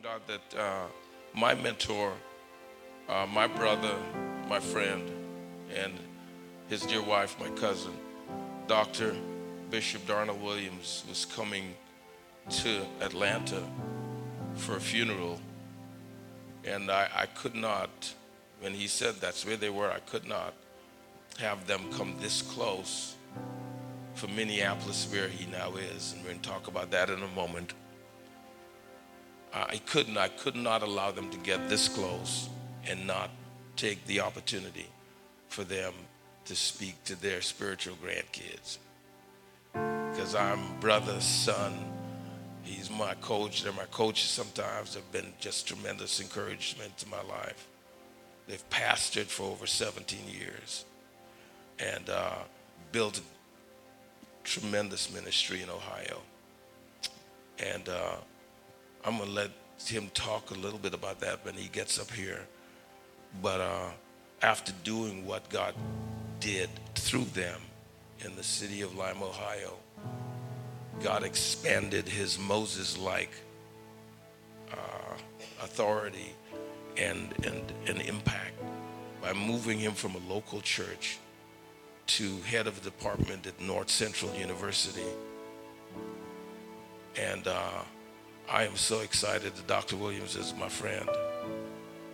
thank God that uh, my mentor, uh, my brother, my friend, and his dear wife, my cousin, Dr. Bishop Darnell Williams, was coming to Atlanta for a funeral. And I, I could not, when he said that's where they were, I could not have them come this close for Minneapolis, where he now is. And we're going to talk about that in a moment. I couldn't, I could not allow them to get this close and not take the opportunity for them to speak to their spiritual grandkids. Because I'm brother, son, he's my coach. They're my coaches sometimes. Have been just tremendous encouragement to my life. They've pastored for over 17 years and uh, built a tremendous ministry in Ohio. And uh, I'm going to let him talk a little bit about that when he gets up here. But uh, after doing what God did through them in the city of Lima, Ohio, God expanded his Moses like uh, authority and, and, and impact by moving him from a local church to head of the department at North Central University. And uh, I am so excited that Dr. Williams is my friend,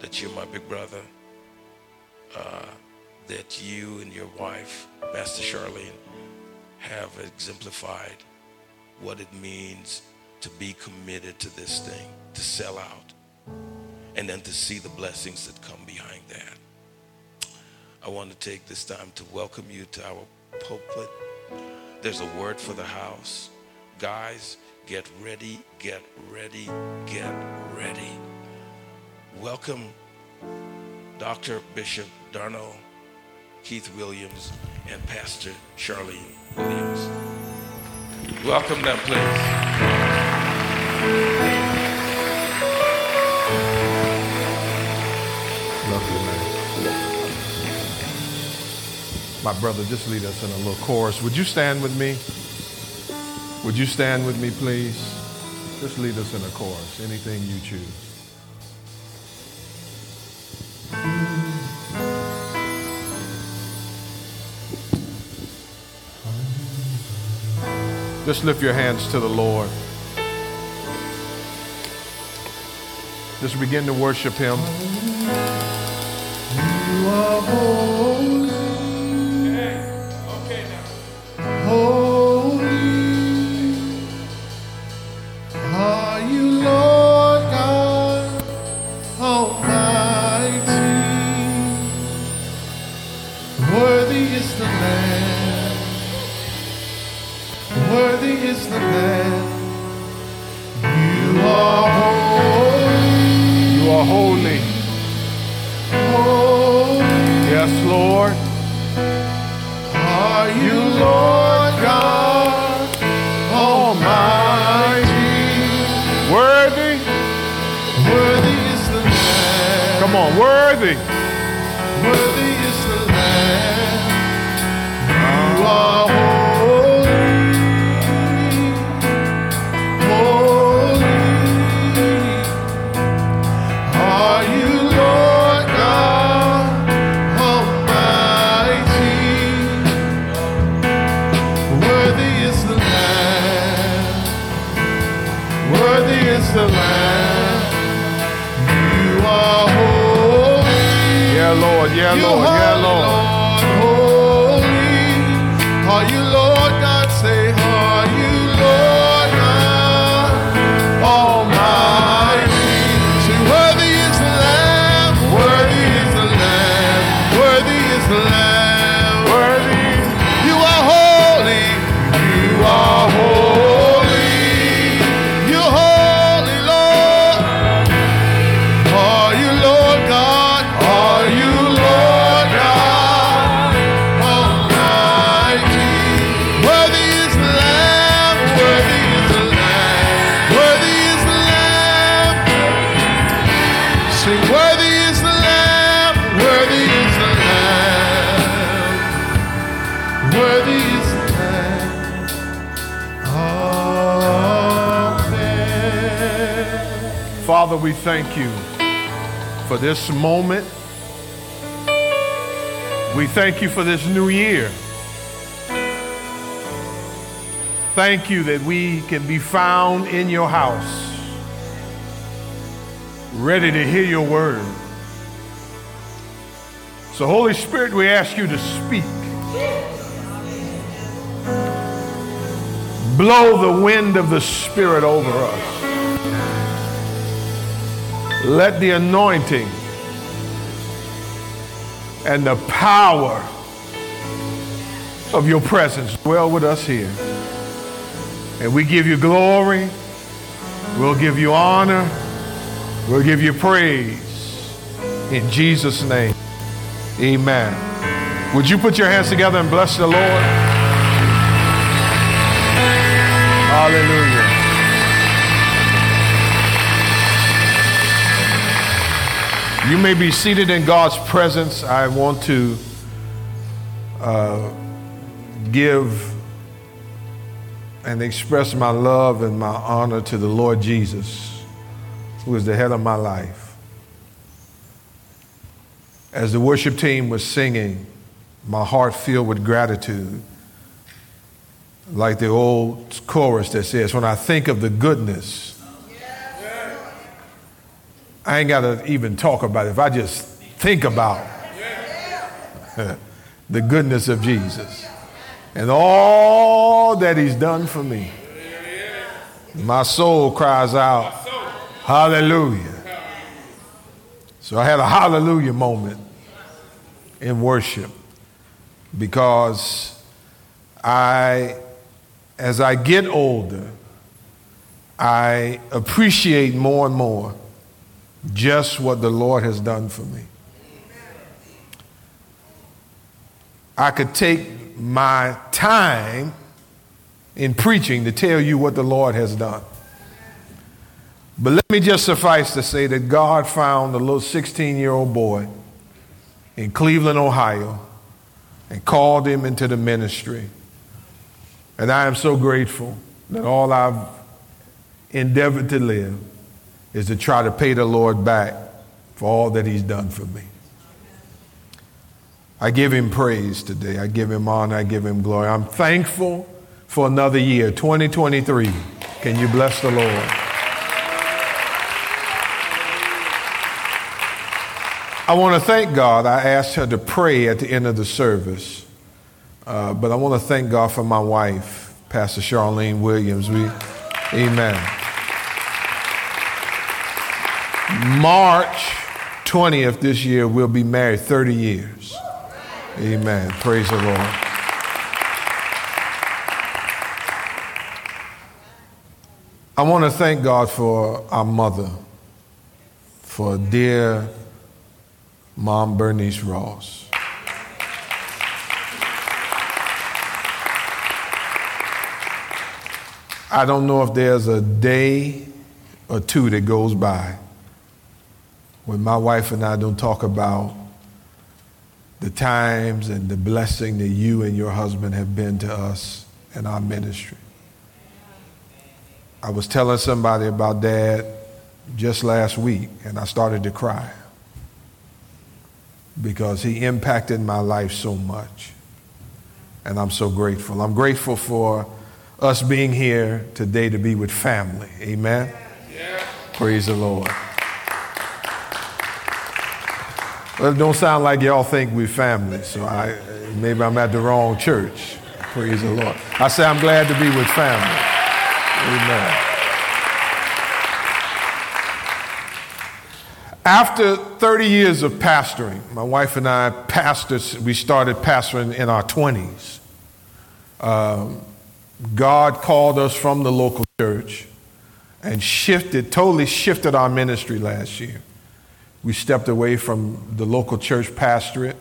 that you're my big brother, uh, that you and your wife, Pastor Charlene, have exemplified what it means to be committed to this thing, to sell out, and then to see the blessings that come behind that. I want to take this time to welcome you to our pulpit. There's a word for the house. Guys, get ready, get ready, get ready. Welcome Dr. Bishop Darnell, Keith Williams, and Pastor Charlene Williams. Welcome them, please. Love you, man. My brother, just lead us in a little chorus. Would you stand with me? Would you stand with me, please? Just lead us in a chorus. Anything you choose. Just lift your hands to the Lord. Just begin to worship Him. Yeah, You Lord. Yeah, we thank you for this moment. We thank you for this new year. Thank you that we can be found in your house, ready to hear your word. So, Holy Spirit, we ask you to speak. Blow the wind of the Spirit over us. Let the anointing and the power of your presence dwell with us here. And we give you glory, we'll give you honor, we'll give you praise. In Jesus' name, amen. Would you put your hands together and bless the Lord? Hallelujah. You may be seated in God's presence. I want to uh, give and express my love and my honor to the Lord Jesus, who is the head of my life. As the worship team was singing, my heart filled with gratitude, like the old chorus that says, When I think of the goodness, I ain't got to even talk about it. If I just think about the goodness of Jesus and all that he's done for me, my soul cries out, Hallelujah. So I had a hallelujah moment in worship because I, as I get older, I appreciate more and more just what the Lord has done for me. I could take my time in preaching to tell you what the Lord has done. But let me just suffice to say that God found a little 16 year old boy in Cleveland, Ohio, and called him into the ministry. And I am so grateful that all I've endeavored to live is to try to pay the Lord back for all that He's done for me. I give Him praise today. I give Him honor. I give Him glory. I'm thankful for another year, 2023. Can you bless the Lord? I want to thank God. I asked her to pray at the end of the service, uh, but I want to thank God for my wife, Pastor Charlene Williams. We, amen. March 20th this year, we'll be married 30 years. Amen. Praise the Lord. I want to thank God for our mother, for dear Mom Bernice Ross. I don't know if there's a day or two that goes by when my wife and I don't talk about the times and the blessing that you and your husband have been to us and our ministry. I was telling somebody about dad just last week, and I started to cry because he impacted my life so much. And I'm so grateful. I'm grateful for us being here today to be with family. Amen. Yeah. Praise the Lord. Well, it don't sound like y'all think we're family, so I, maybe I'm at the wrong church. Praise the Lord. I say I'm glad to be with family. Amen. After 30 years of pastoring, my wife and I pastors, we started pastoring in our 20s. Um, God called us from the local church and shifted, totally shifted our ministry last year we stepped away from the local church pastorate,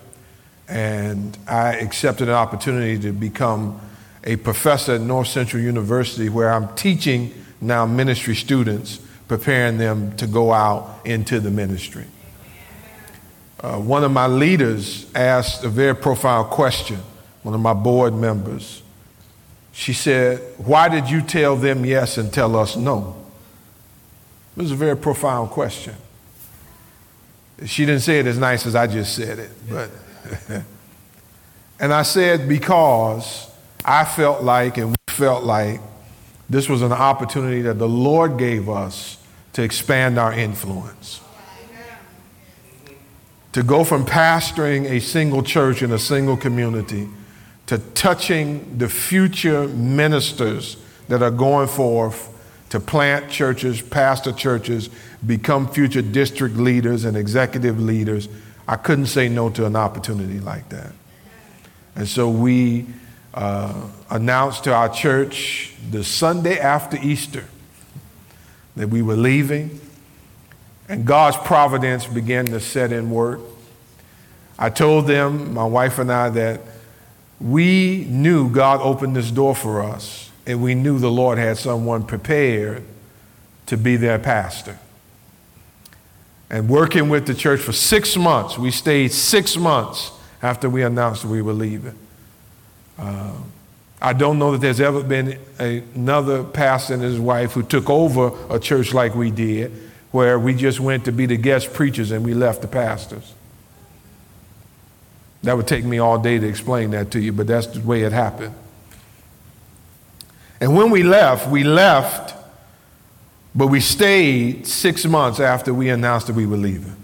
and I accepted an opportunity to become a professor at North Central University, where I'm teaching now ministry students, preparing them to go out into the ministry. Uh, one of my leaders asked a very profound question, one of my board members. She said, Why did you tell them yes and tell us no? It was a very profound question. She didn't say it as nice as I just said it, but. and I said, because I felt like, and we felt like, this was an opportunity that the Lord gave us to expand our influence. To go from pastoring a single church in a single community to touching the future ministers that are going forth to plant churches, pastor churches, become future district leaders and executive leaders. I couldn't say no to an opportunity like that. And so we uh, announced to our church the Sunday after Easter that we were leaving, and God's providence began to set in work. I told them, my wife and I, that we knew God opened this door for us, and we knew the Lord had someone prepared to be their pastor. And working with the church for six months, we stayed six months after we announced we were leaving. Uh, I don't know that there's ever been a, another pastor and his wife who took over a church like we did, where we just went to be the guest preachers and we left the pastors. That would take me all day to explain that to you, but that's the way it happened. And when we left, we left, but we stayed six months after we announced that we were leaving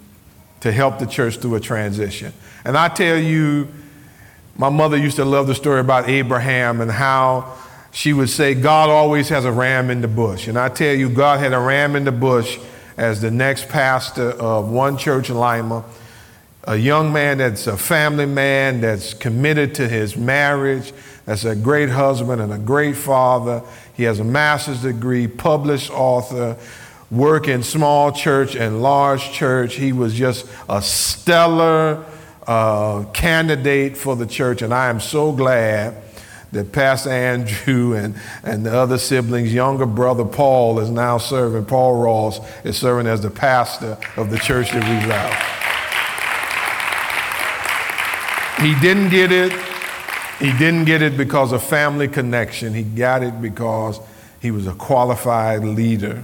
to help the church through a transition. And I tell you, my mother used to love the story about Abraham and how she would say, God always has a ram in the bush. And I tell you, God had a ram in the bush as the next pastor of one church in Lima, a young man that's a family man, that's committed to his marriage, that's a great husband and a great father. He has a master's degree, published author, work in small church and large church. He was just a stellar uh, candidate for the church, and I am so glad that Pastor Andrew and, and the other siblings, younger brother Paul is now serving, Paul Ross is serving as the pastor of the church that we love. He didn't get it. He didn't get it because of family connection. He got it because he was a qualified leader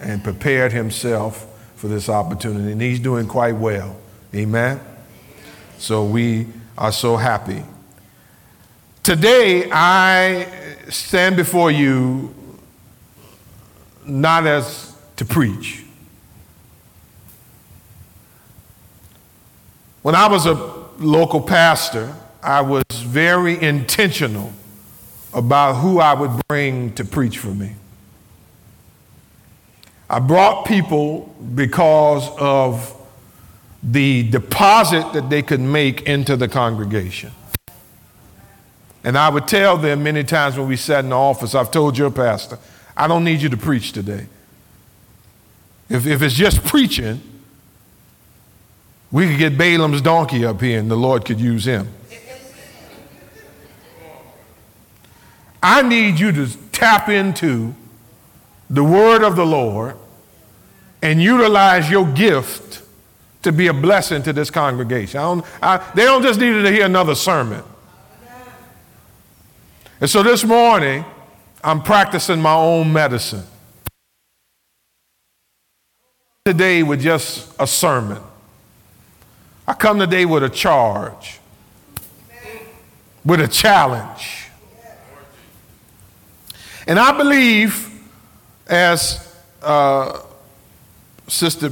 and prepared himself for this opportunity. And he's doing quite well. Amen. So we are so happy. Today, I stand before you not as to preach. When I was a local pastor, I was very intentional about who I would bring to preach for me. I brought people because of the deposit that they could make into the congregation. And I would tell them many times when we sat in the office, I've told your pastor, I don't need you to preach today. If, if it's just preaching, we could get Balaam's donkey up here and the Lord could use him. I need you to tap into the word of the Lord and utilize your gift to be a blessing to this congregation. I don't, I, they don't just need to hear another sermon. And so this morning, I'm practicing my own medicine. Today with just a sermon. I come today with a charge, with a challenge. And I believe, as uh, Sister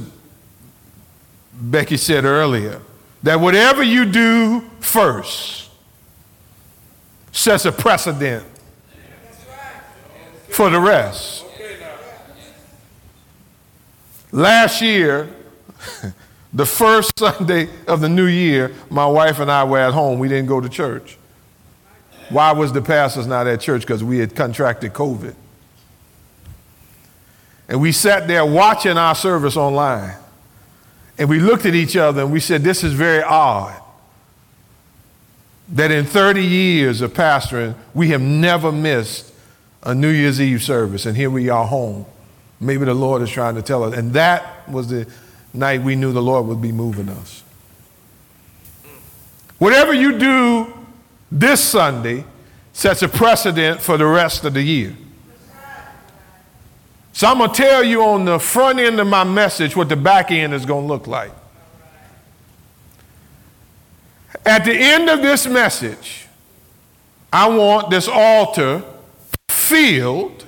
Becky said earlier, that whatever you do first sets a precedent for the rest. Last year, the first Sunday of the new year, my wife and I were at home. We didn't go to church. Why was the pastors not at church? Because we had contracted COVID. And we sat there watching our service online. And we looked at each other and we said, This is very odd. That in 30 years of pastoring, we have never missed a New Year's Eve service. And here we are home. Maybe the Lord is trying to tell us. And that was the night we knew the Lord would be moving us. Whatever you do this Sunday sets a precedent for the rest of the year. So I'm going to tell you on the front end of my message what the back end is going to look like. At the end of this message, I want this altar filled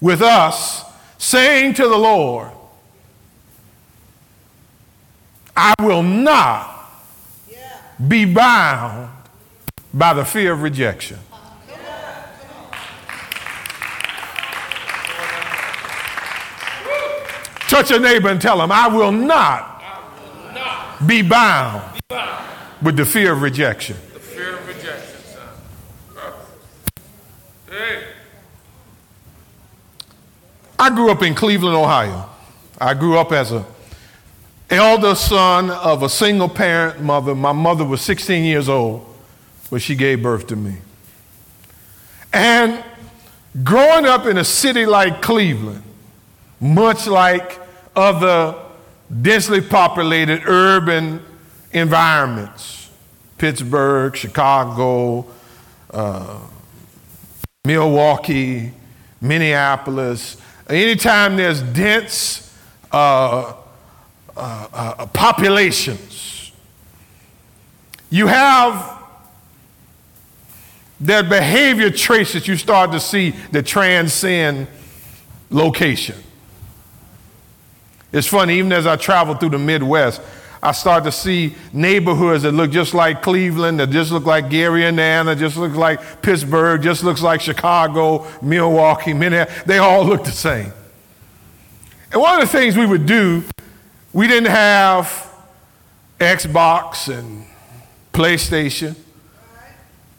with us saying to the Lord, I will not be bound by the fear of rejection. Touch a neighbor and tell him, I will not, be bound, with the fear of rejection. The fear of rejection, son. Hey. I grew up in Cleveland, Ohio. I grew up as a elder son of a single parent mother. My mother was 16 years old when she gave birth to me. And growing up in a city like Cleveland, much like other densely populated urban environments, Pittsburgh, Chicago, uh, Milwaukee, Minneapolis, anytime there's dense uh, uh, uh, populations, you have their behavior traits that you start to see that transcend location. It's funny, even as I travel through the Midwest, I start to see neighborhoods that look just like Cleveland, that just look like Gary, Indiana, just look like Pittsburgh, just looks like Chicago, Milwaukee, Minneapolis. They all look the same. And one of the things we would do, we didn't have Xbox and PlayStation.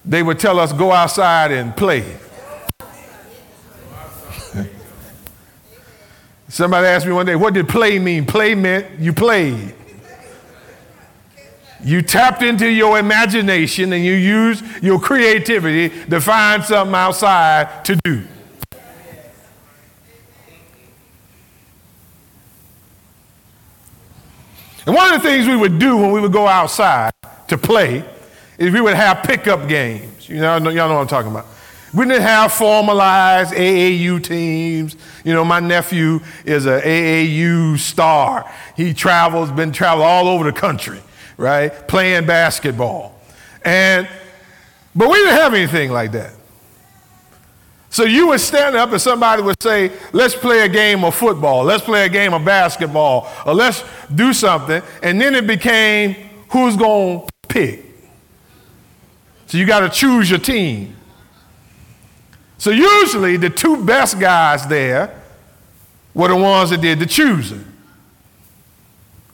They would tell us go outside and play. Somebody asked me one day, what did play mean? Play meant you played. You tapped into your imagination and you used your creativity to find something outside to do. And one of the things we would do when we would go outside to play is we would have pickup games. You know, y'all know what I'm talking about. We didn't have formalized AAU teams. You know, my nephew is an AAU star. He travels, been traveling all over the country, right, playing basketball. And, but we didn't have anything like that. So you would stand up and somebody would say, let's play a game of football, let's play a game of basketball, or let's do something. And then it became who's going to pick. So you got to choose your team. So usually the two best guys there were the ones that did the choosing.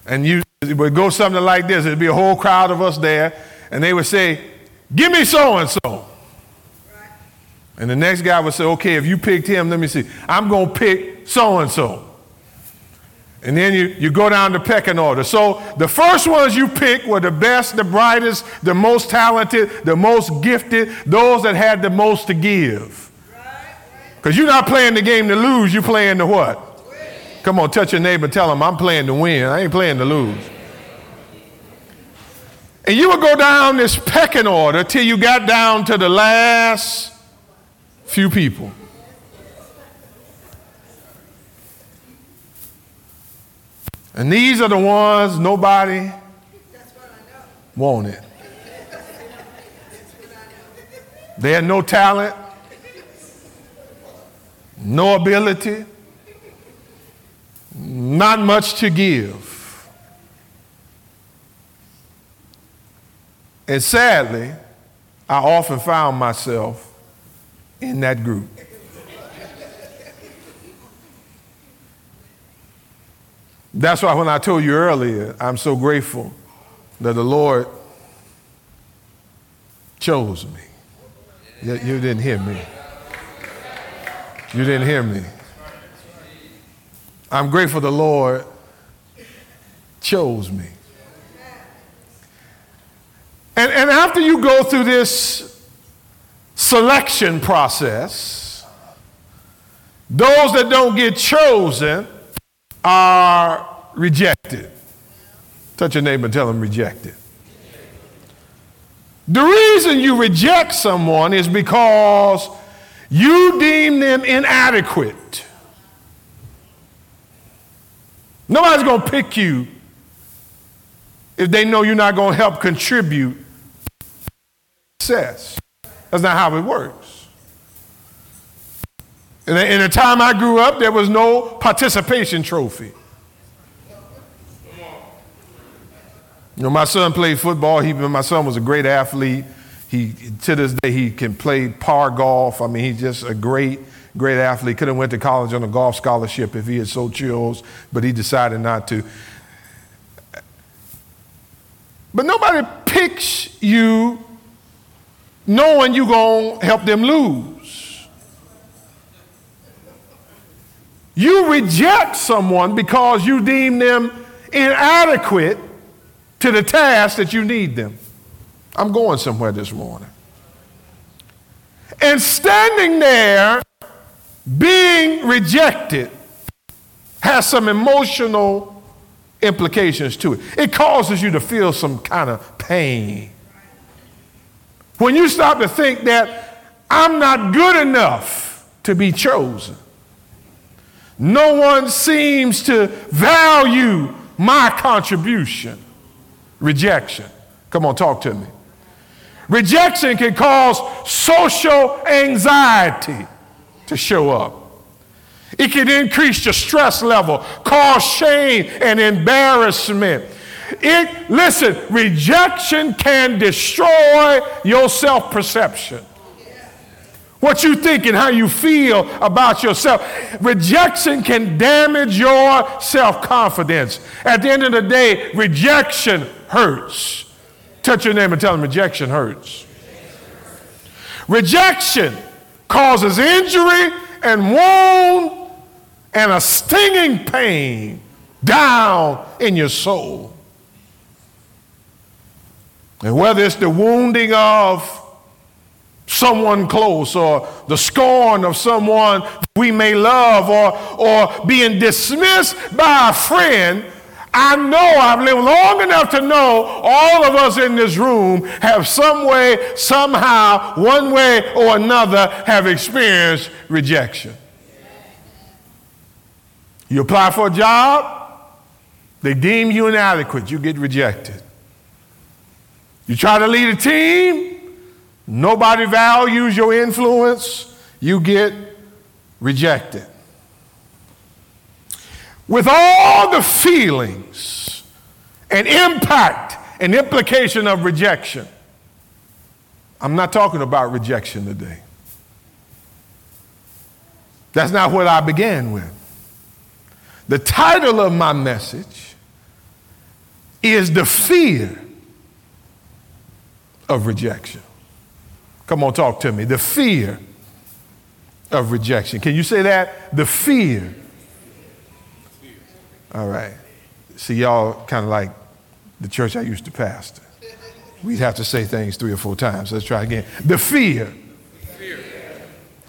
And you it would go something like this. It'd be a whole crowd of us there, and they would say, Give me so and so. And the next guy would say, Okay, if you picked him, let me see. I'm going to pick so and so. And then you, you go down the pecking order. So the first ones you pick were the best, the brightest, the most talented, the most gifted, those that had the most to give. Because you're not playing the game to lose, you're playing to what? Come on, touch your neighbor, tell him I'm playing to win. I ain't playing to lose. And you would go down this pecking order till you got down to the last few people. And these are the ones nobody wanted. They had no talent, no ability, not much to give. And sadly, I often found myself in that group. That's why when I told you earlier, I'm so grateful that the Lord chose me. You, you didn't hear me. You didn't hear me. I'm grateful the Lord chose me. And, and after you go through this selection process, those that don't get chosen are rejected. Touch your neighbor and tell them rejected. The reason you reject someone is because you deem them inadequate. Nobody's going to pick you if they know you're not going to help contribute success. That's not how it works. In the, in the time I grew up, there was no participation trophy. You know, my son played football. He, my son was a great athlete. He, to this day, he can play par golf. I mean, he's just a great, great athlete. Could have went to college on a golf scholarship if he had so chose, but he decided not to. But nobody picks you knowing you're going to help them lose. You reject someone because you deem them inadequate to the task that you need them. I'm going somewhere this morning. And standing there being rejected has some emotional implications to it. It causes you to feel some kind of pain. When you stop to think that I'm not good enough to be chosen, no one seems to value my contribution. Rejection. Come on, talk to me. Rejection can cause social anxiety to show up. It can increase your stress level, cause shame and embarrassment. It, listen, rejection can destroy your self perception. What you think and how you feel about yourself. Rejection can damage your self confidence. At the end of the day, rejection hurts. Touch your name and tell them rejection hurts. Rejection causes injury and wound and a stinging pain down in your soul. And whether it's the wounding of someone close or the scorn of someone we may love or, or being dismissed by a friend I know I've lived long enough to know all of us in this room have some way, somehow, one way or another, have experienced rejection. You apply for a job, they deem you inadequate, you get rejected. You try to lead a team, nobody values your influence, you get rejected with all the feelings and impact and implication of rejection. I'm not talking about rejection today. That's not what I began with. The title of my message is The Fear of Rejection. Come on, talk to me. The fear of rejection. Can you say that? The fear all right. See, y'all kind of like the church I used to pastor. We'd have to say things three or four times. Let's try again. The fear. fear.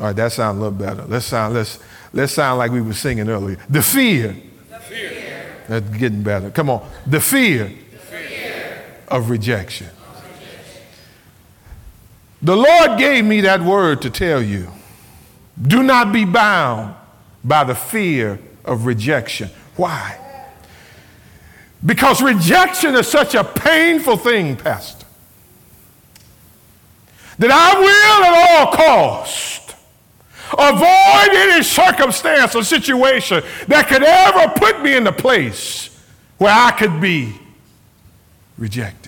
All right, that sounds a little better. Let's sound let's let's sound like we were singing earlier. The fear. The fear. That's getting better. Come on. The fear, the fear. of rejection. The Lord gave me that word to tell you. Do not be bound by the fear of rejection. Why? Because rejection is such a painful thing, Pastor, that I will at all cost avoid any circumstance or situation that could ever put me in the place where I could be rejected.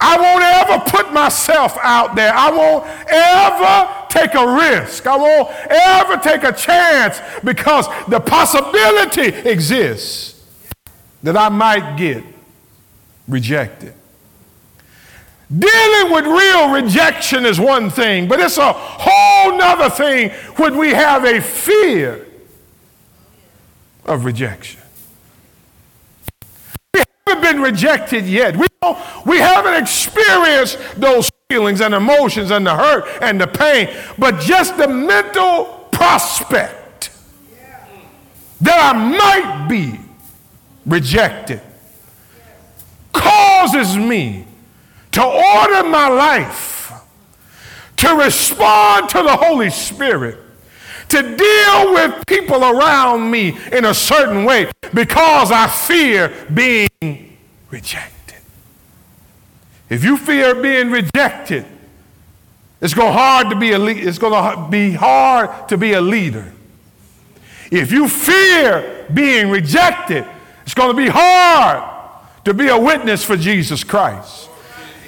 I won't ever put myself out there. I won't ever take a risk. I won't ever take a chance because the possibility exists that I might get rejected. Dealing with real rejection is one thing, but it's a whole nother thing when we have a fear of rejection We haven't been rejected yet. We, Oh, we haven't experienced those feelings and emotions and the hurt and the pain, but just the mental prospect that I might be rejected causes me to order my life to respond to the Holy Spirit to deal with people around me in a certain way because I fear being rejected. If you fear being rejected, it's going hard to be a le- it's going to be hard to be a leader. If you fear being rejected, it's going to be hard to be a witness for Jesus Christ.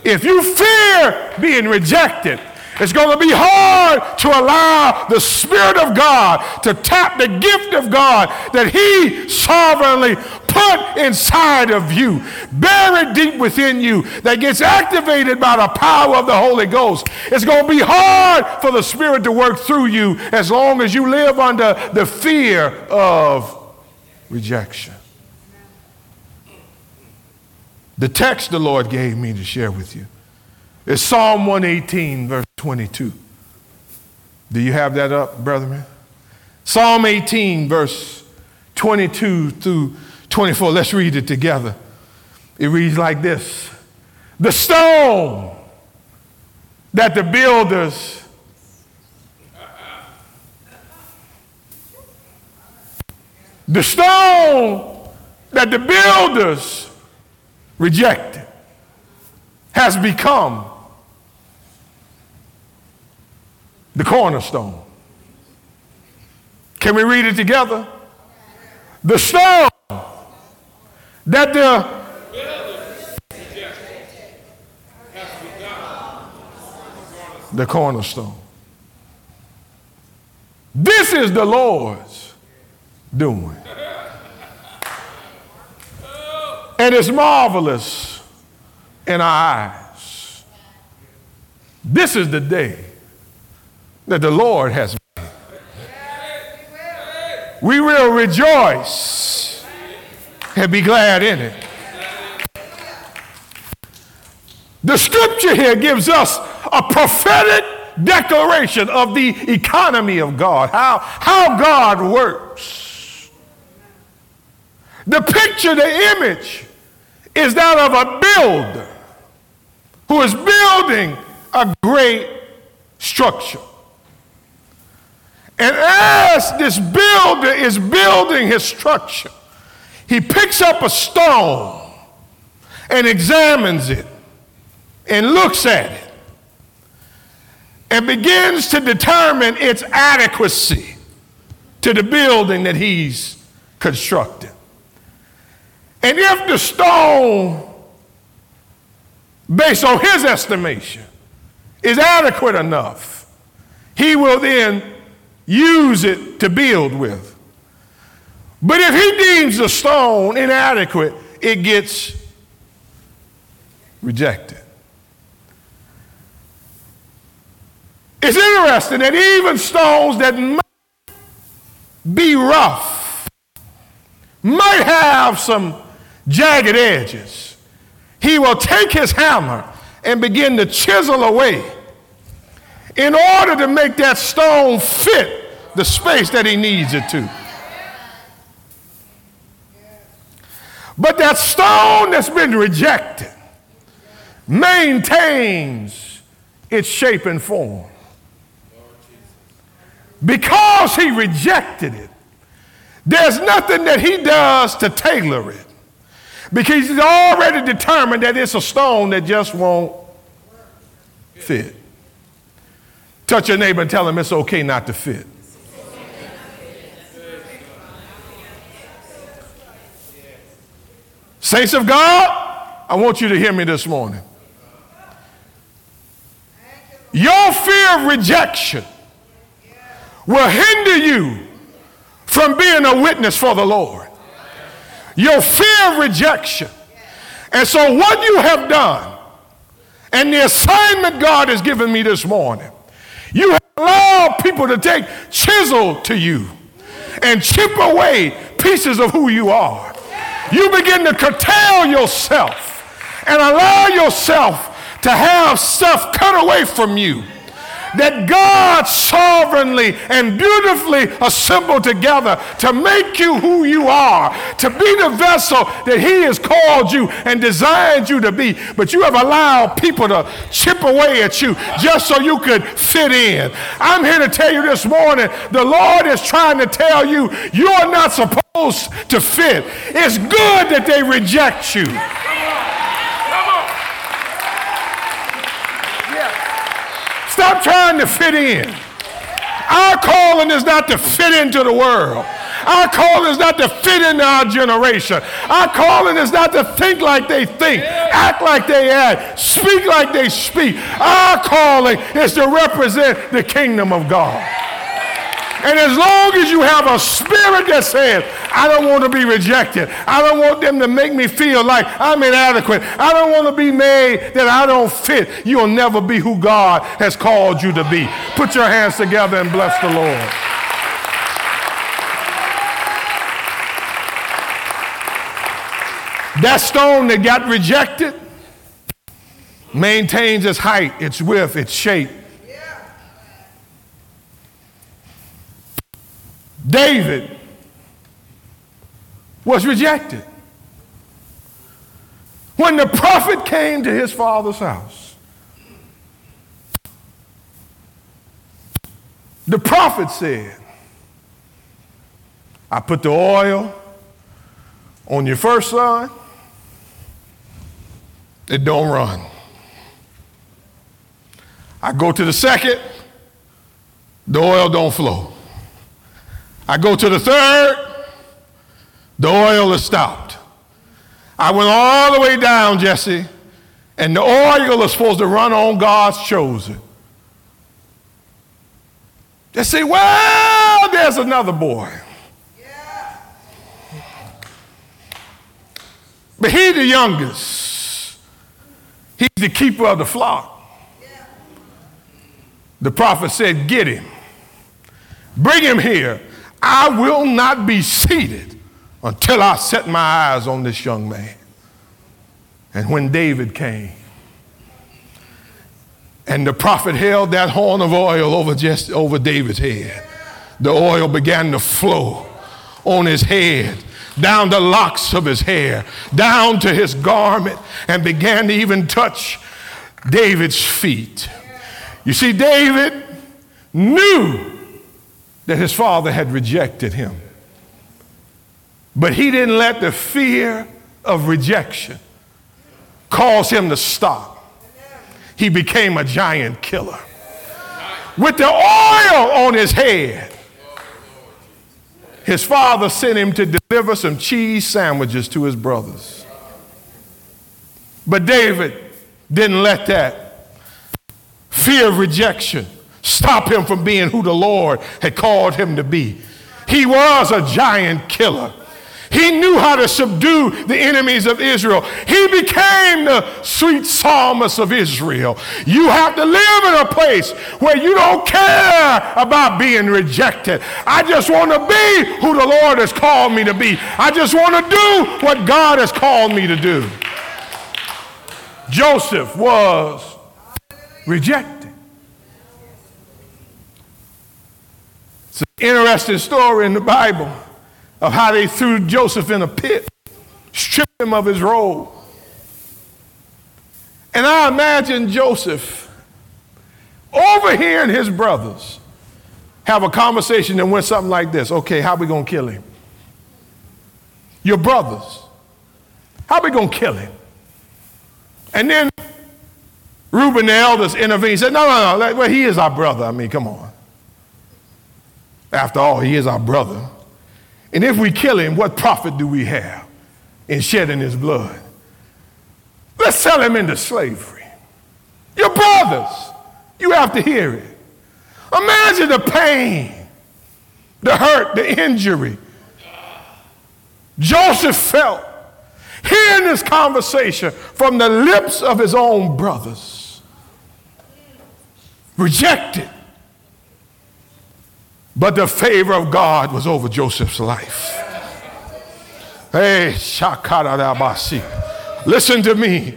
If you fear being rejected, it's going to be hard to allow the Spirit of God to tap the gift of God that He sovereignly put inside of you, buried deep within you, that gets activated by the power of the Holy Ghost. It's going to be hard for the Spirit to work through you as long as you live under the fear of rejection. The text the Lord gave me to share with you is Psalm 118, verse 22. Do you have that up, brother Psalm 18, verse 22 through 24. Let's read it together. It reads like this The stone that the builders the stone that the builders rejected has become the cornerstone. Can we read it together? The stone that the the cornerstone. This is the Lord's doing. And it's marvelous in our eyes. This is the day that the Lord has made. We will rejoice and be glad in it. The scripture here gives us a prophetic declaration of the economy of God, how, how God works. The picture, the image, is that of a builder who is building a great structure. And as this builder is building his structure, he picks up a stone and examines it and looks at it and begins to determine its adequacy to the building that he's constructing. And if the stone, based on his estimation, is adequate enough, he will then use it to build with. But if he deems the stone inadequate, it gets rejected. It's interesting that even stones that might be rough, might have some jagged edges, he will take his hammer and begin to chisel away in order to make that stone fit the space that he needs it to. But that stone that's been rejected maintains its shape and form. Because he rejected it, there's nothing that he does to tailor it. Because he's already determined that it's a stone that just won't fit. Touch your neighbor and tell him it's okay not to fit. Saints of God, I want you to hear me this morning. Your fear of rejection will hinder you from being a witness for the Lord. Your fear of rejection. And so, what you have done, and the assignment God has given me this morning, you have allowed people to take chisel to you and chip away pieces of who you are. You begin to curtail yourself and allow yourself to have stuff cut away from you that God sovereignly and beautifully assembled together to make you who you are, to be the vessel that He has called you and designed you to be. But you have allowed people to chip away at you just so you could fit in. I'm here to tell you this morning the Lord is trying to tell you you're not supposed to fit. It's good that they reject you. Trying to fit in. Our calling is not to fit into the world. Our calling is not to fit into our generation. Our calling is not to think like they think, act like they act, speak like they speak. Our calling is to represent the kingdom of God. And as long as you have a spirit that says, I don't want to be rejected, I don't want them to make me feel like I'm inadequate, I don't want to be made that I don't fit, you'll never be who God has called you to be. Put your hands together and bless the Lord. That stone that got rejected maintains its height, its width, its shape. David was rejected. When the prophet came to his father's house, the prophet said, I put the oil on your first son, it don't run. I go to the second, the oil don't flow. I go to the third, the oil is stopped. I went all the way down, Jesse, and the oil is supposed to run on God's chosen. They say, well, there's another boy. But he's the youngest. He's the keeper of the flock. The prophet said, Get him. Bring him here. I will not be seated until I set my eyes on this young man. And when David came, and the prophet held that horn of oil over, just, over David's head, the oil began to flow on his head down the locks of his hair, down to his garment, and began to even touch David's feet. You see, David knew that his father had rejected him. But he didn't let the fear of rejection cause him to stop. He became a giant killer. With the oil on his head, his father sent him to deliver some cheese sandwiches to his brothers. But David didn't let that fear of rejection stop him from being who the Lord had called him to be. He was a giant killer. He knew how to subdue the enemies of Israel. He became the sweet psalmist of Israel. You have to live in a place where you don't care about being rejected. I just want to be who the Lord has called me to be. I just want to do what God has called me to do. Joseph was rejected. It's an interesting story in the Bible of how they threw Joseph in a pit, stripped him of his robe. And I imagine Joseph overhearing his brothers have a conversation that went something like this Okay, how we going to kill him? Your brothers. How we going to kill him? And then Reuben, the eldest, intervened. Said, No, no, no. Well, he is our brother. I mean, come on. After all, he is our brother. And if we kill him, what profit do we have in shedding his blood? Let's sell him into slavery. Your brothers, you have to hear it. Imagine the pain, the hurt, the injury Joseph felt hearing this conversation from the lips of his own brothers. Rejected. But the favor of God was over Joseph's life. Hey. Listen to me.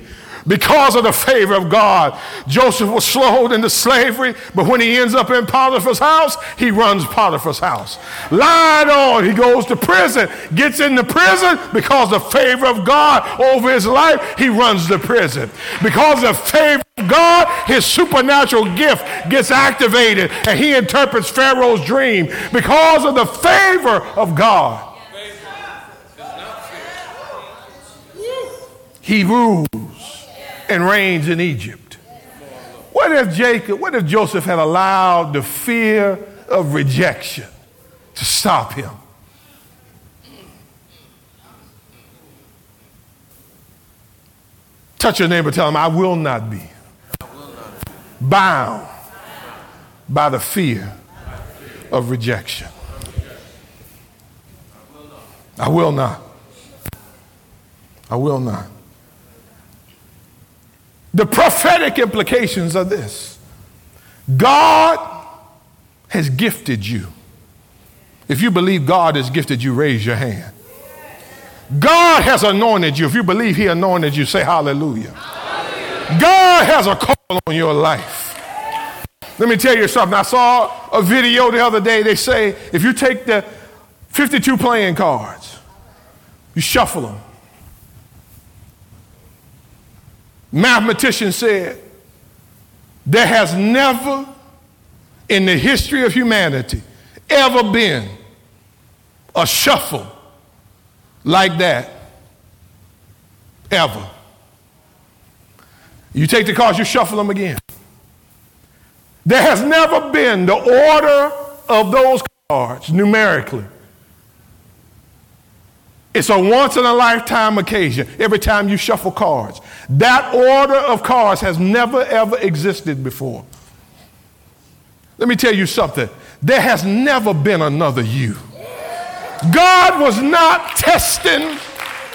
Because of the favor of God. Joseph was sold into slavery, but when he ends up in Potiphar's house, he runs Potiphar's house. Lied on, he goes to prison, gets into prison because of the favor of God over his life, he runs the prison. Because of favor of God, his supernatural gift gets activated and he interprets Pharaoh's dream because of the favor of God. He rules and reigns in Egypt. What if Jacob, what if Joseph had allowed the fear of rejection to stop him? Touch your neighbor, tell him, I will not be bound by the fear of rejection. I will not. I will not. The prophetic implications of this God has gifted you. If you believe God has gifted you, raise your hand. God has anointed you. If you believe He anointed you, say hallelujah. hallelujah. God has a call on your life. Let me tell you something. I saw a video the other day. They say if you take the 52 playing cards, you shuffle them, mathematician said, there has never in the history of humanity ever been a shuffle like that. Ever. You take the cards, you shuffle them again. There has never been the order of those cards numerically it's a once in a lifetime occasion every time you shuffle cards. That order of cards has never ever existed before. Let me tell you something. There has never been another you. God was not testing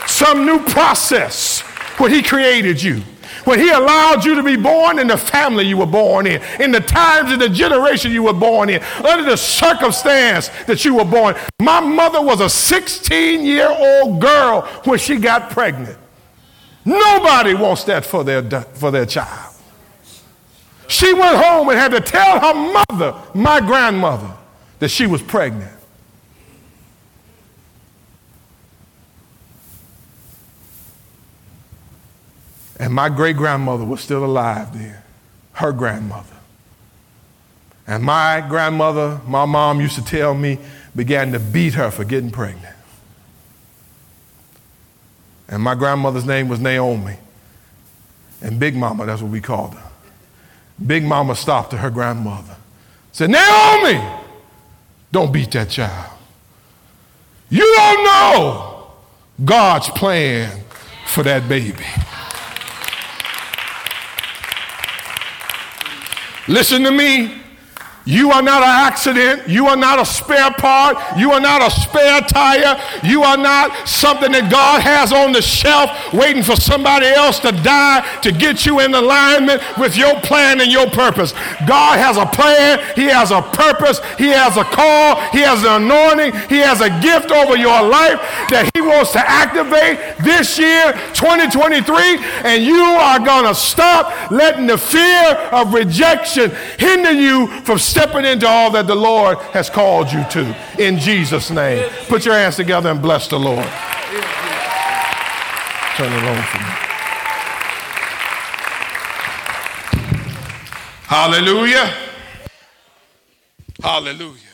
some new process when He created you when he allowed you to be born in the family you were born in, in the times and the generation you were born in, under the circumstance that you were born. My mother was a 16 year old girl when she got pregnant. Nobody wants that for their, for their child. She went home and had to tell her mother, my grandmother, that she was pregnant. And my great grandmother was still alive then, her grandmother. And my grandmother, my mom used to tell me, began to beat her for getting pregnant. And my grandmother's name was Naomi. And Big Mama, that's what we called her. Big Mama stopped to her grandmother. Said, Naomi, don't beat that child. You don't know God's plan for that baby. Listen to me. You are not an accident. You are not a spare part. You are not a spare tire. You are not something that God has on the shelf waiting for somebody else to die to get you in alignment with your plan and your purpose. God has a plan. He has a purpose. He has a call. He has an anointing. He has a gift over your life that wants to activate this year, 2023. And you are going to stop letting the fear of rejection hinder you from stepping into all that the Lord has called you to. In Jesus' name. Put your hands together and bless the Lord. Turn it on for me. Hallelujah. Hallelujah.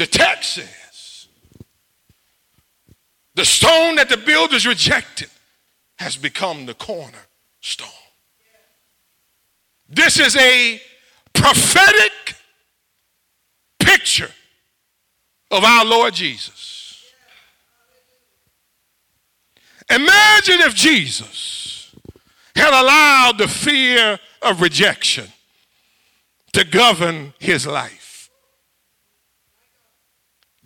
The text says the stone that the builders rejected has become the cornerstone. This is a prophetic picture of our Lord Jesus. Imagine if Jesus had allowed the fear of rejection to govern his life.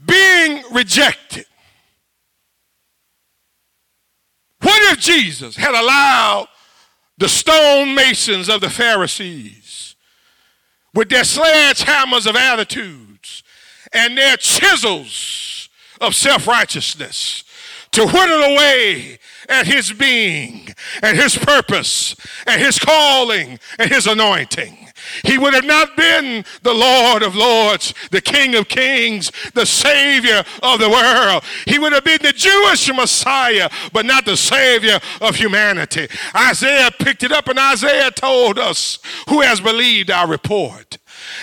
Being rejected. What if Jesus had allowed the stonemasons of the Pharisees with their sledgehammers of attitudes and their chisels of self righteousness to whittle away at his being and his purpose and his calling and his anointing. He would have not been the Lord of Lords, the King of Kings, the Savior of the world. He would have been the Jewish Messiah, but not the Savior of humanity. Isaiah picked it up, and Isaiah told us who has believed our report.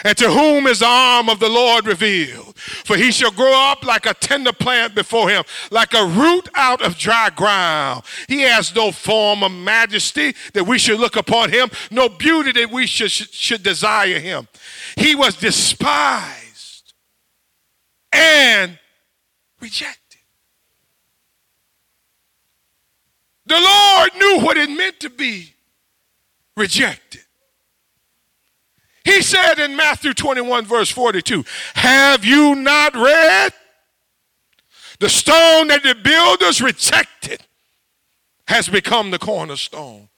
And to whom is the arm of the Lord revealed? For he shall grow up like a tender plant before him, like a root out of dry ground. He has no form of majesty that we should look upon him, no beauty that we should, should desire him. He was despised and rejected. The Lord knew what it meant to be rejected. He said in Matthew 21, verse 42, Have you not read? The stone that the builders rejected has become the cornerstone.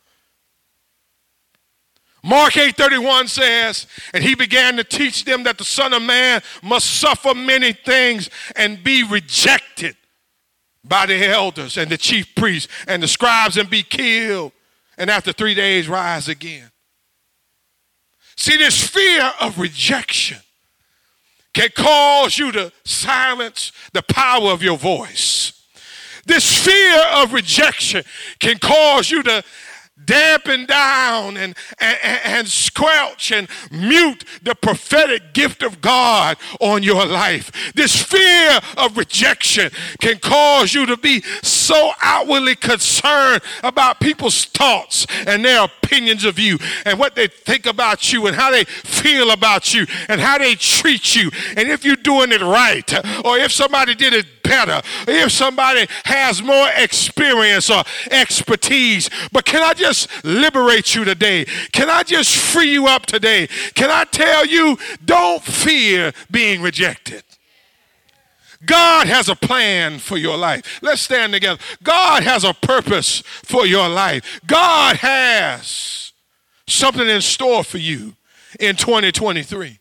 Mark 8:31 says, and he began to teach them that the Son of Man must suffer many things and be rejected by the elders and the chief priests and the scribes and be killed, and after three days rise again. See, this fear of rejection can cause you to silence the power of your voice. This fear of rejection can cause you to dampen down and, and, and squelch and mute the prophetic gift of God on your life. This fear of rejection can cause you to be so outwardly concerned about people's thoughts and their opinions of you and what they think about you and how they feel about you and how they treat you and if you're doing it right or if somebody did it better, if somebody has more experience or expertise. But can I just liberate you today? Can I just free you up today? Can I tell you, don't fear being rejected? God has a plan for your life. Let's stand together. God has a purpose for your life. God has something in store for you in 2023.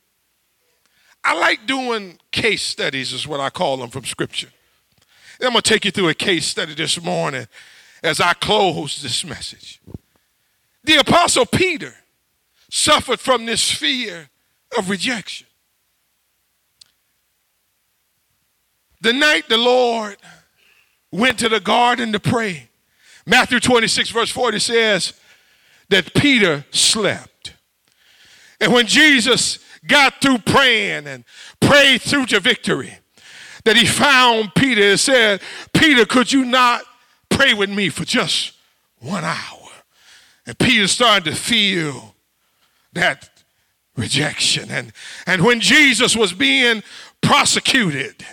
I like doing case studies, is what I call them from Scripture. And I'm going to take you through a case study this morning as I close this message. The Apostle Peter suffered from this fear of rejection. The night the Lord went to the garden to pray, Matthew 26, verse 40 says that Peter slept. And when Jesus got through praying and prayed through to victory, that he found Peter and said, Peter, could you not pray with me for just one hour? And Peter started to feel that rejection. And, and when Jesus was being prosecuted,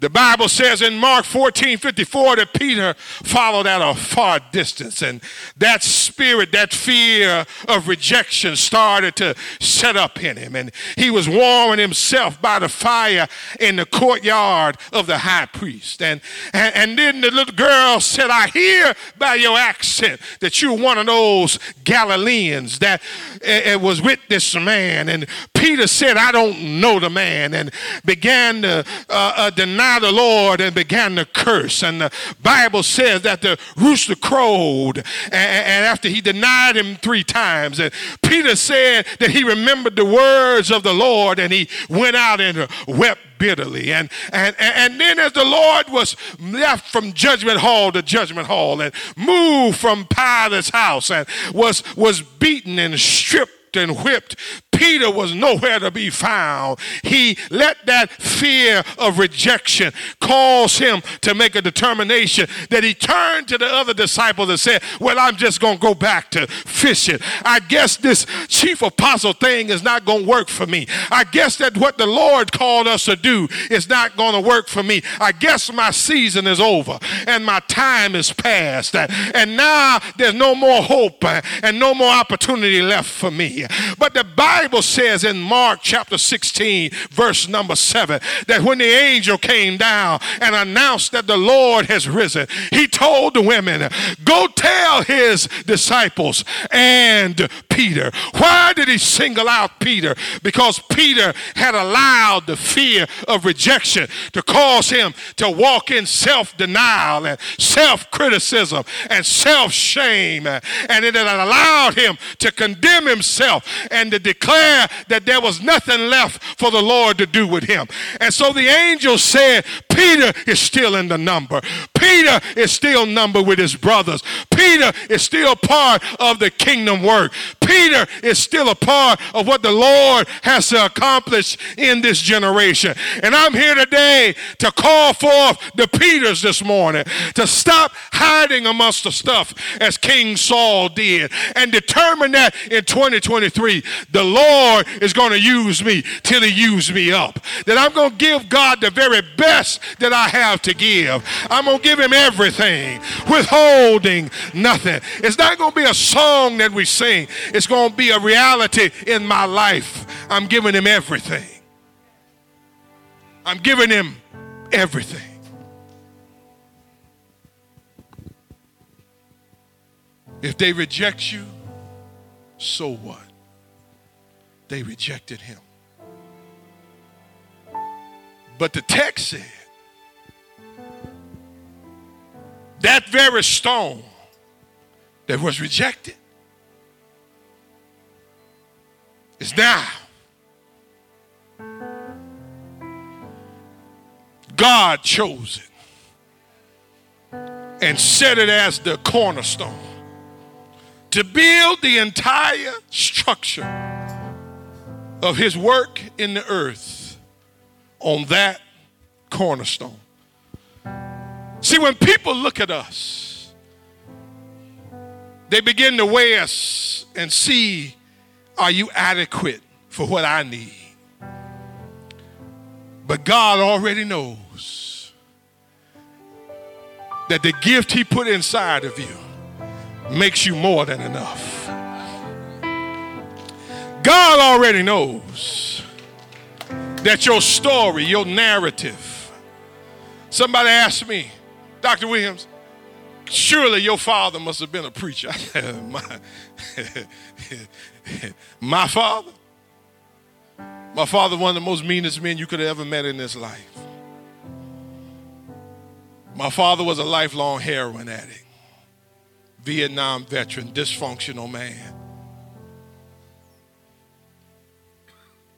the Bible says in Mark 14 54 that Peter followed at a far distance, and that spirit, that fear of rejection started to set up in him. And he was warming himself by the fire in the courtyard of the high priest. And, and, and then the little girl said, I hear by your accent that you're one of those Galileans that uh, was with this man. And Peter said, I don't know the man, and began to uh, uh, deny denied the Lord and began to curse. And the Bible says that the rooster crowed, and, and after he denied him three times, and Peter said that he remembered the words of the Lord and he went out and wept bitterly. And, and, and then as the Lord was left from judgment hall to judgment hall and moved from Pilate's house and was, was beaten and stripped and whipped, Peter was nowhere to be found. He let that fear of rejection cause him to make a determination that he turned to the other disciples and said, Well, I'm just going to go back to fishing. I guess this chief apostle thing is not going to work for me. I guess that what the Lord called us to do is not going to work for me. I guess my season is over and my time is past. And now there's no more hope and no more opportunity left for me. But the Bible Bible says in Mark chapter 16, verse number 7, that when the angel came down and announced that the Lord has risen, he told the women, Go tell his disciples and Peter. Why did he single out Peter? Because Peter had allowed the fear of rejection to cause him to walk in self denial and self criticism and self shame. And it had allowed him to condemn himself and to declare that there was nothing left for the Lord to do with him. And so the angel said, Peter is still in the number. Peter is still numbered with his brothers. Peter is still part of the kingdom work. Peter is still a part of what the Lord has to accomplish in this generation. And I'm here today to call forth the Peters this morning to stop hiding amongst the stuff as King Saul did and determine that in 2023 the Lord is going to use me till he uses me up. That I'm going to give God the very best that I have to give. I'm going to give him everything, withholding nothing. It's not going to be a song that we sing. It's going to be a reality in my life. I'm giving him everything. I'm giving him everything. If they reject you, so what? They rejected him. But the text said that very stone that was rejected is now God chose it and set it as the cornerstone to build the entire structure of his work in the earth on that cornerstone. See, when people look at us, they begin to weigh us and see are you adequate for what I need? But God already knows that the gift He put inside of you makes you more than enough. God already knows that your story, your narrative. Somebody asked me, Dr. Williams, surely your father must have been a preacher. my, my father? My father, one of the most meanest men you could have ever met in this life. My father was a lifelong heroin addict, Vietnam veteran, dysfunctional man.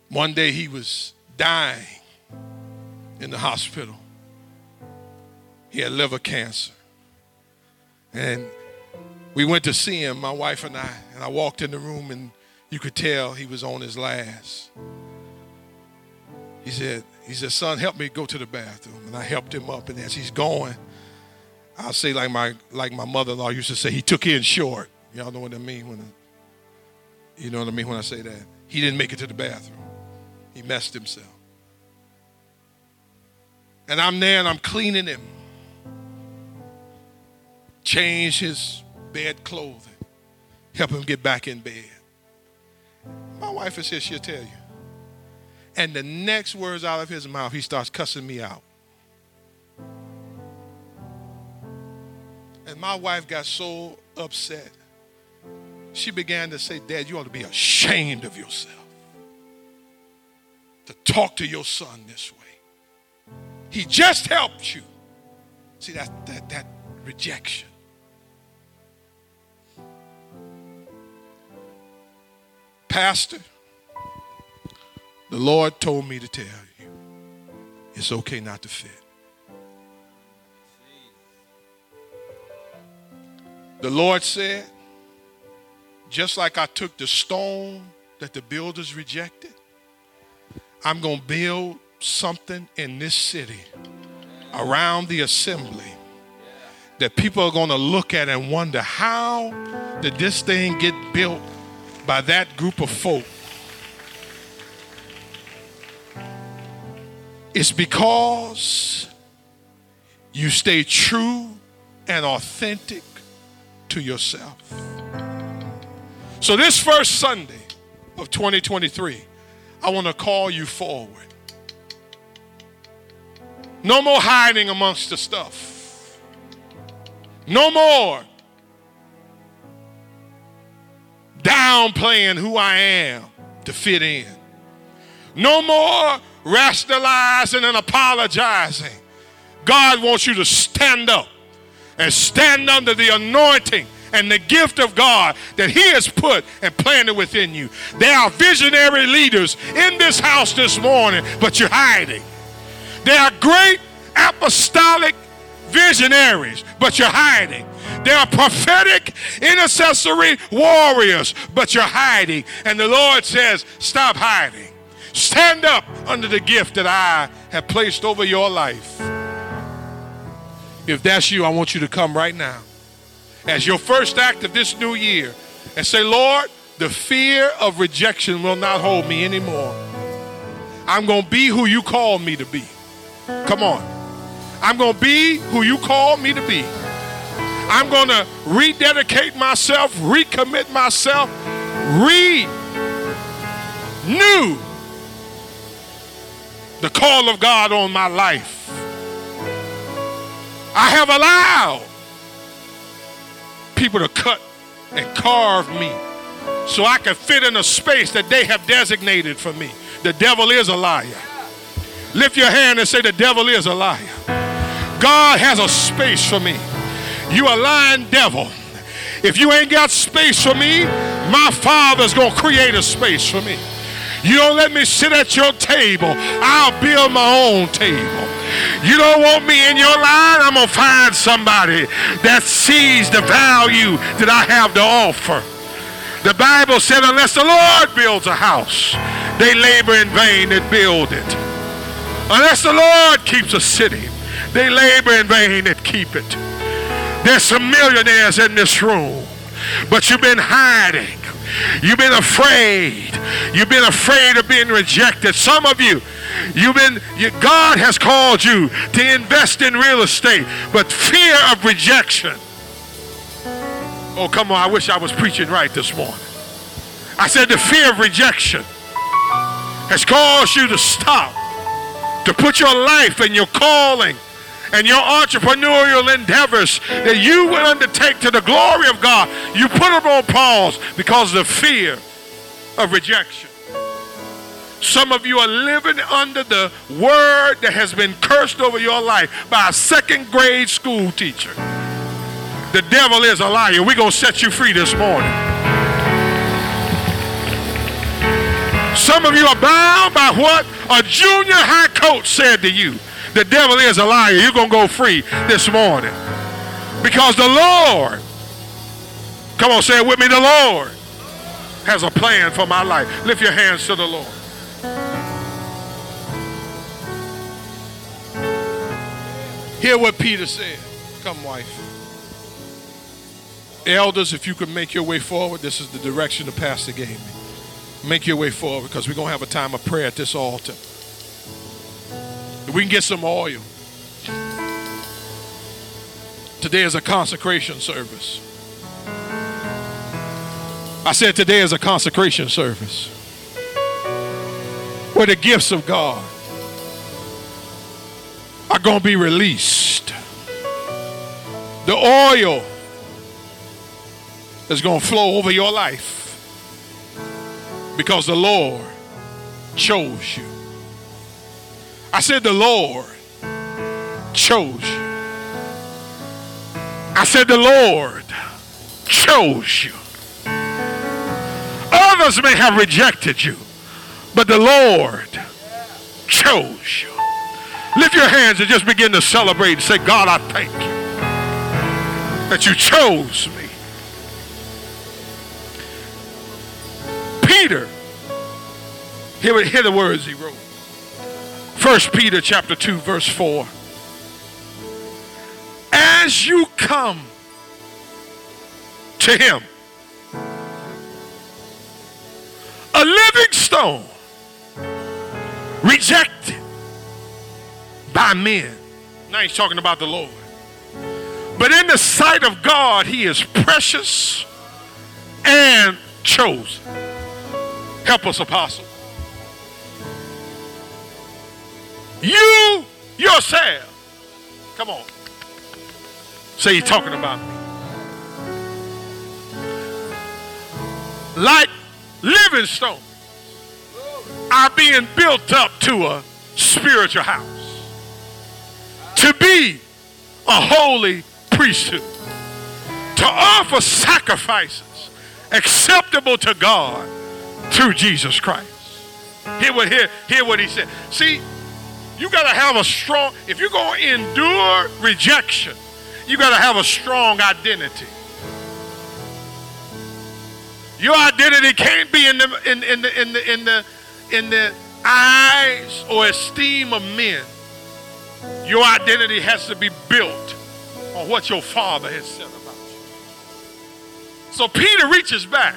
One day he was dying in the hospital. He had liver cancer. And we went to see him, my wife and I, and I walked in the room and you could tell he was on his last. He said, he said, son, help me go to the bathroom. And I helped him up, and as he's going, I'll say like my like my mother-in-law used to say, he took in short. Y'all know what I mean when I, you know what I mean when I say that. He didn't make it to the bathroom. He messed himself. And I'm there and I'm cleaning him. Change his bed clothing. Help him get back in bed. My wife is here, she'll tell you. And the next words out of his mouth, he starts cussing me out. And my wife got so upset. She began to say, Dad, you ought to be ashamed of yourself to talk to your son this way. He just helped you. See, that, that, that rejection. Pastor, the Lord told me to tell you it's okay not to fit. The Lord said, just like I took the stone that the builders rejected, I'm going to build something in this city around the assembly that people are going to look at and wonder how did this thing get built by that group of folk It's because you stay true and authentic to yourself. So, this first Sunday, of 2023, I want to call you forward. No more hiding amongst the stuff. No more downplaying who I am to fit in. No more rationalizing and apologizing. God wants you to stand up and stand under the anointing and the gift of God that He has put and planted within you. There are visionary leaders in this house this morning, but you're hiding. There are great apostolic visionaries, but you're hiding. There are prophetic intercessory warriors, but you're hiding. And the Lord says, Stop hiding. Stand up under the gift that I have placed over your life. If that's you, I want you to come right now as your first act of this new year and say, Lord, the fear of rejection will not hold me anymore. I'm going to be who you called me to be. Come on. I'm going to be who you called me to be. I'm going to rededicate myself, recommit myself, renew the call of God on my life. I have allowed people to cut and carve me so I can fit in a space that they have designated for me. The devil is a liar. Lift your hand and say, The devil is a liar. God has a space for me. You a lying devil. If you ain't got space for me, my father's going to create a space for me. You don't let me sit at your table, I'll build my own table. You don't want me in your line, I'm going to find somebody that sees the value that I have to offer. The Bible said, unless the Lord builds a house, they labor in vain that build it. Unless the Lord keeps a city, they labor in vain that keep it. There's some millionaires in this room, but you've been hiding. You've been afraid. You've been afraid of being rejected. Some of you, you've been, you, God has called you to invest in real estate, but fear of rejection. Oh, come on. I wish I was preaching right this morning. I said the fear of rejection has caused you to stop, to put your life and your calling and your entrepreneurial endeavors that you would undertake to the glory of God, you put them on pause because of the fear of rejection. Some of you are living under the word that has been cursed over your life by a second grade school teacher. The devil is a liar. We're going to set you free this morning. Some of you are bound by what a junior high coach said to you. The devil is a liar. You're going to go free this morning. Because the Lord, come on, say it with me, the Lord has a plan for my life. Lift your hands to the Lord. Hear what Peter said. Come, wife. Elders, if you could make your way forward, this is the direction the pastor gave me. Make your way forward because we're going to have a time of prayer at this altar. If we can get some oil. Today is a consecration service. I said today is a consecration service where the gifts of God are going to be released. The oil is going to flow over your life because the Lord chose you. I said, The Lord chose you. I said, The Lord chose you. Others may have rejected you, but the Lord chose you. Lift your hands and just begin to celebrate and say, God, I thank you that you chose me. Peter, hear, hear the words he wrote. First Peter chapter 2 verse 4. As you come to him, a living stone, rejected by men. Now he's talking about the Lord. But in the sight of God, he is precious and chosen. Help us, Apostle. You yourself. Come on. Say you're talking about me. Like living stones are being built up to a spiritual house. To be a holy priesthood. To offer sacrifices acceptable to God through Jesus Christ. Hear what, hear, hear what he said. See, you got to have a strong, if you're going to endure rejection, you got to have a strong identity. Your identity can't be in the, in, in, the, in, the, in, the, in the eyes or esteem of men. Your identity has to be built on what your father has said about you. So Peter reaches back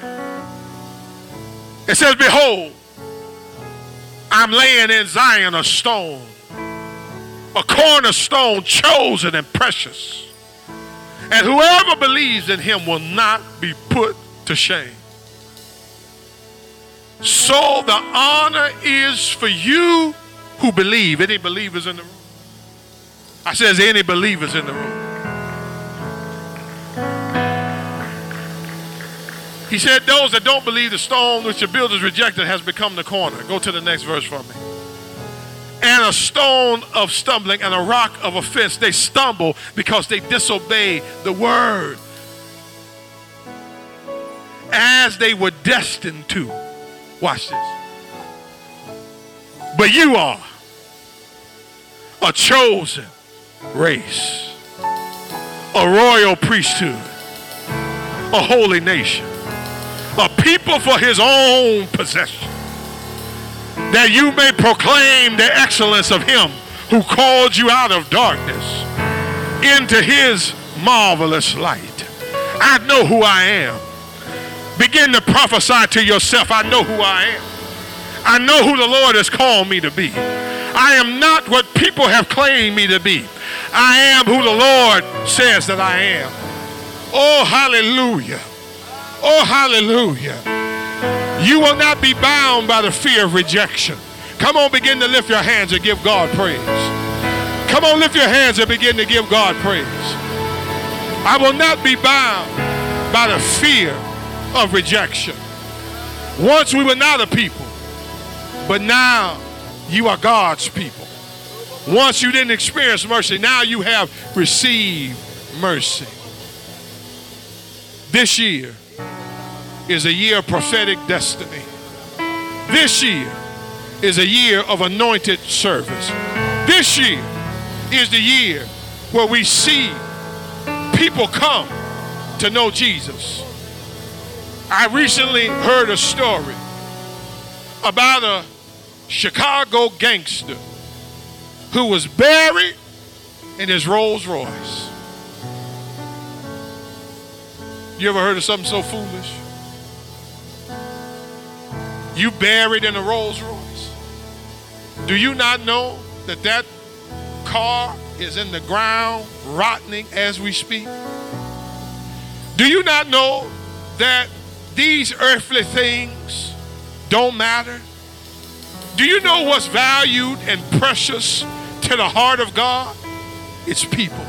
and says, Behold, I'm laying in Zion a stone, a cornerstone chosen and precious. And whoever believes in him will not be put to shame. So the honor is for you who believe. Any believers in the room? I says any believers in the room. He said, Those that don't believe the stone which the builders rejected has become the corner. Go to the next verse for me. And a stone of stumbling and a rock of offense. They stumble because they disobey the word as they were destined to. Watch this. But you are a chosen race, a royal priesthood, a holy nation, a people for his own possession, that you may proclaim the excellence of him who called you out of darkness into his marvelous light. I know who I am. Begin to prophesy to yourself I know who I am. I know who the Lord has called me to be. I am not what people have claimed me to be. I am who the Lord says that I am. Oh, hallelujah. Oh, hallelujah. You will not be bound by the fear of rejection. Come on, begin to lift your hands and give God praise. Come on, lift your hands and begin to give God praise. I will not be bound by the fear of rejection. Once we were not a people, but now you are God's people. Once you didn't experience mercy, now you have received mercy. This year is a year of prophetic destiny. This year is a year of anointed service. This year is the year where we see people come to know Jesus. I recently heard a story about a Chicago gangster who was buried in his Rolls Royce. You ever heard of something so foolish? You buried in a Rolls Royce. Do you not know that that car is in the ground rotting as we speak? Do you not know that these earthly things don't matter? Do you know what's valued and precious to the heart of God? It's people.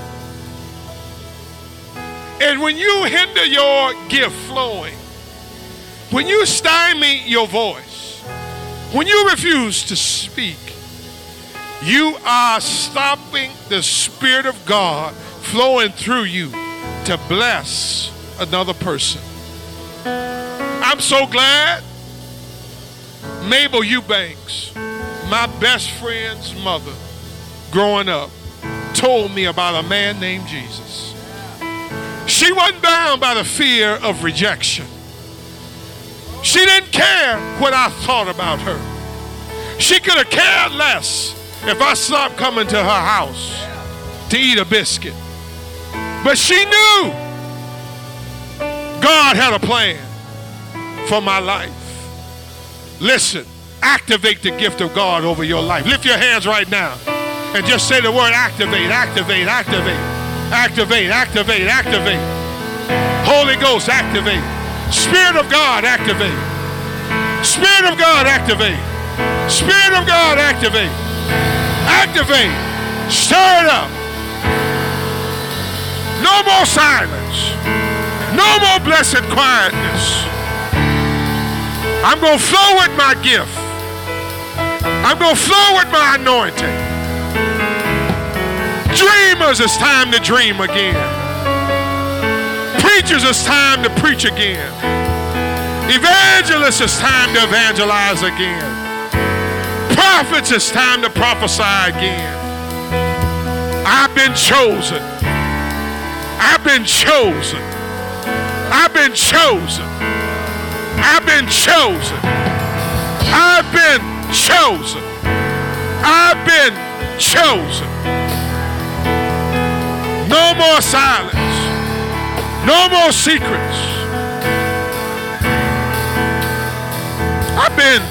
And when you hinder your gift flowing, when you stymie your voice, when you refuse to speak, you are stopping the Spirit of God flowing through you to bless another person. I'm so glad Mabel Eubanks, my best friend's mother growing up, told me about a man named Jesus. She wasn't bound by the fear of rejection. She didn't care what I thought about her. She could have cared less if I stopped coming to her house to eat a biscuit. But she knew God had a plan for my life. Listen, activate the gift of God over your life. Lift your hands right now and just say the word activate, activate, activate, activate, activate, activate. Holy Ghost, activate. Spirit of God, activate. Spirit of God, activate. Spirit of God, activate. Activate. Stir it up. No more silence. No more blessed quietness. I'm going to flow with my gift. I'm going to flow with my anointing. Dreamers, it's time to dream again. Preachers, it's time to preach again. Evangelists, it's time to evangelize again. Prophets, it's time to prophesy again. I've been chosen. I've been chosen. I've been chosen. I've been chosen. I've been chosen. I've been chosen. No more silence. No more secrets. I've been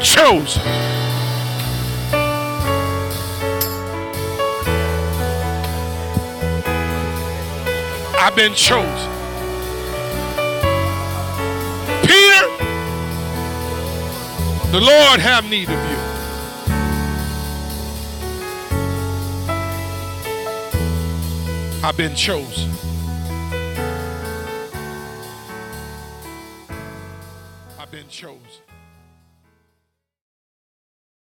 chosen. I've been chosen. Peter, the Lord have need of you. I've been chosen.